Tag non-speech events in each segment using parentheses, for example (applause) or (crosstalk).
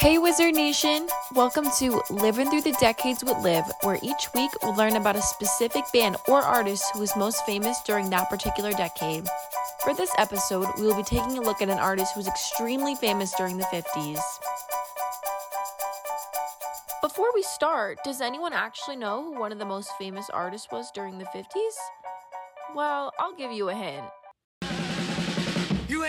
Hey Wizard Nation! Welcome to Living Through the Decades with Liv, where each week we'll learn about a specific band or artist who was most famous during that particular decade. For this episode, we will be taking a look at an artist who was extremely famous during the 50s. Before we start, does anyone actually know who one of the most famous artists was during the 50s? Well, I'll give you a hint. You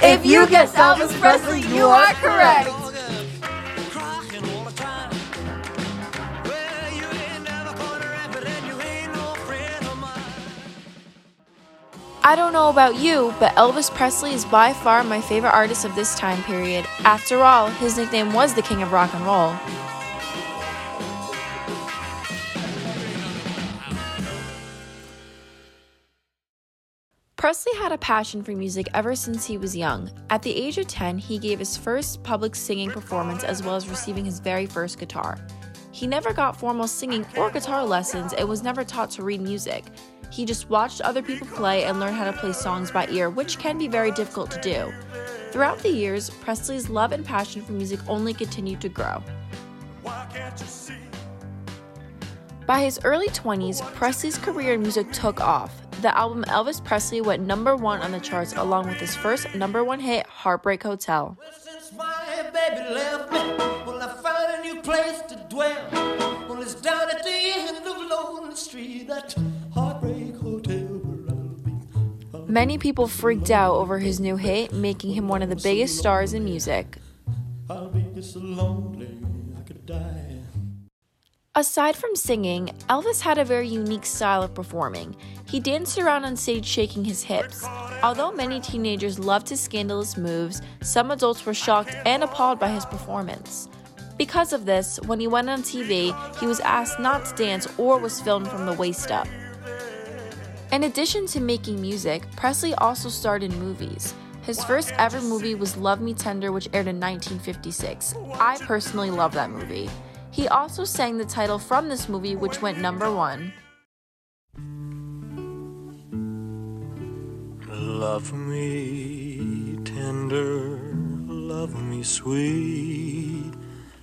If you guessed Elvis Presley, you are correct. I don't know about you, but Elvis Presley is by far my favorite artist of this time period. After all, his nickname was the King of Rock and Roll. Presley had a passion for music ever since he was young. At the age of 10, he gave his first public singing performance as well as receiving his very first guitar. He never got formal singing or guitar lessons and was never taught to read music. He just watched other people play and learned how to play songs by ear, which can be very difficult to do. Throughout the years, Presley's love and passion for music only continued to grow. By his early 20s, Presley's career in music took off. The album Elvis Presley went number one on the charts along with his first number one hit, Heartbreak Hotel. Well, since my baby left me, well, I found a new place to dwell. Well, it's down at the end of Lonely Street, that heartbreak hotel where I'll be. I'll Many people freaked out over his new hit, making him one of the biggest stars in music. Aside from singing, Elvis had a very unique style of performing. He danced around on stage shaking his hips. Although many teenagers loved his scandalous moves, some adults were shocked and appalled by his performance. Because of this, when he went on TV, he was asked not to dance or was filmed from the waist up. In addition to making music, Presley also starred in movies. His first ever movie was Love Me Tender, which aired in 1956. I personally love that movie. He also sang the title from this movie, which went number one. Love me tender, love me sweet,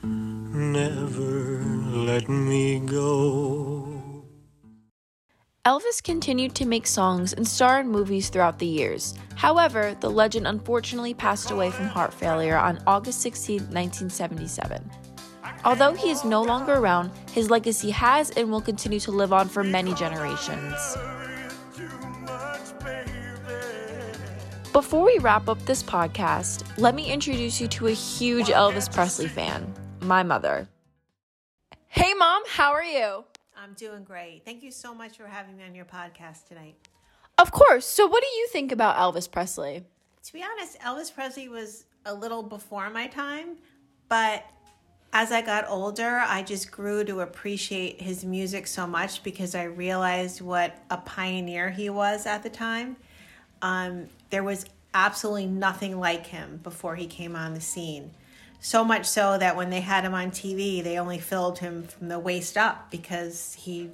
never let me go. Elvis continued to make songs and star in movies throughout the years. However, the legend unfortunately passed away from heart failure on August 16, 1977. Although he is no longer around, his legacy has and will continue to live on for many generations. Before we wrap up this podcast, let me introduce you to a huge Elvis Presley fan, my mother. Hey, Mom, how are you? I'm doing great. Thank you so much for having me on your podcast tonight. Of course. So, what do you think about Elvis Presley? To be honest, Elvis Presley was a little before my time, but as I got older, I just grew to appreciate his music so much because I realized what a pioneer he was at the time. Um, there was absolutely nothing like him before he came on the scene. So much so that when they had him on TV, they only filled him from the waist up because he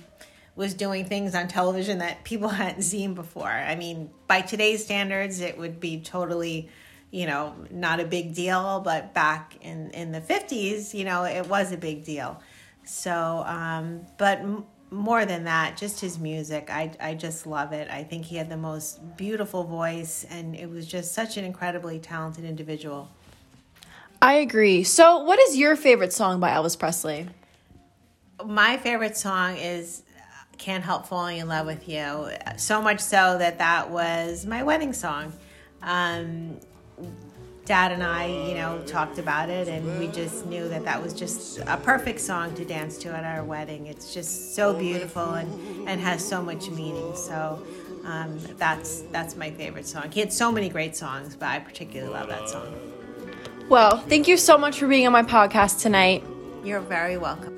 was doing things on television that people (laughs) hadn't seen before. I mean, by today's standards, it would be totally, you know, not a big deal, but back in in the 50s, you know, it was a big deal. So, um, but m- more than that, just his music, I I just love it. I think he had the most beautiful voice, and it was just such an incredibly talented individual. I agree. So, what is your favorite song by Elvis Presley? my favorite song is can't help falling in love with you so much so that that was my wedding song um, dad and i you know talked about it and we just knew that that was just a perfect song to dance to at our wedding it's just so beautiful and and has so much meaning so um, that's that's my favorite song he had so many great songs but i particularly love that song Well, thank you so much for being on my podcast tonight. you're very welcome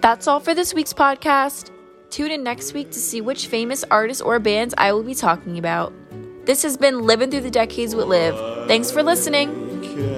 That's all for this week's podcast. Tune in next week to see which famous artists or bands I will be talking about. This has been Living Through the Decades with Liv. Thanks for listening.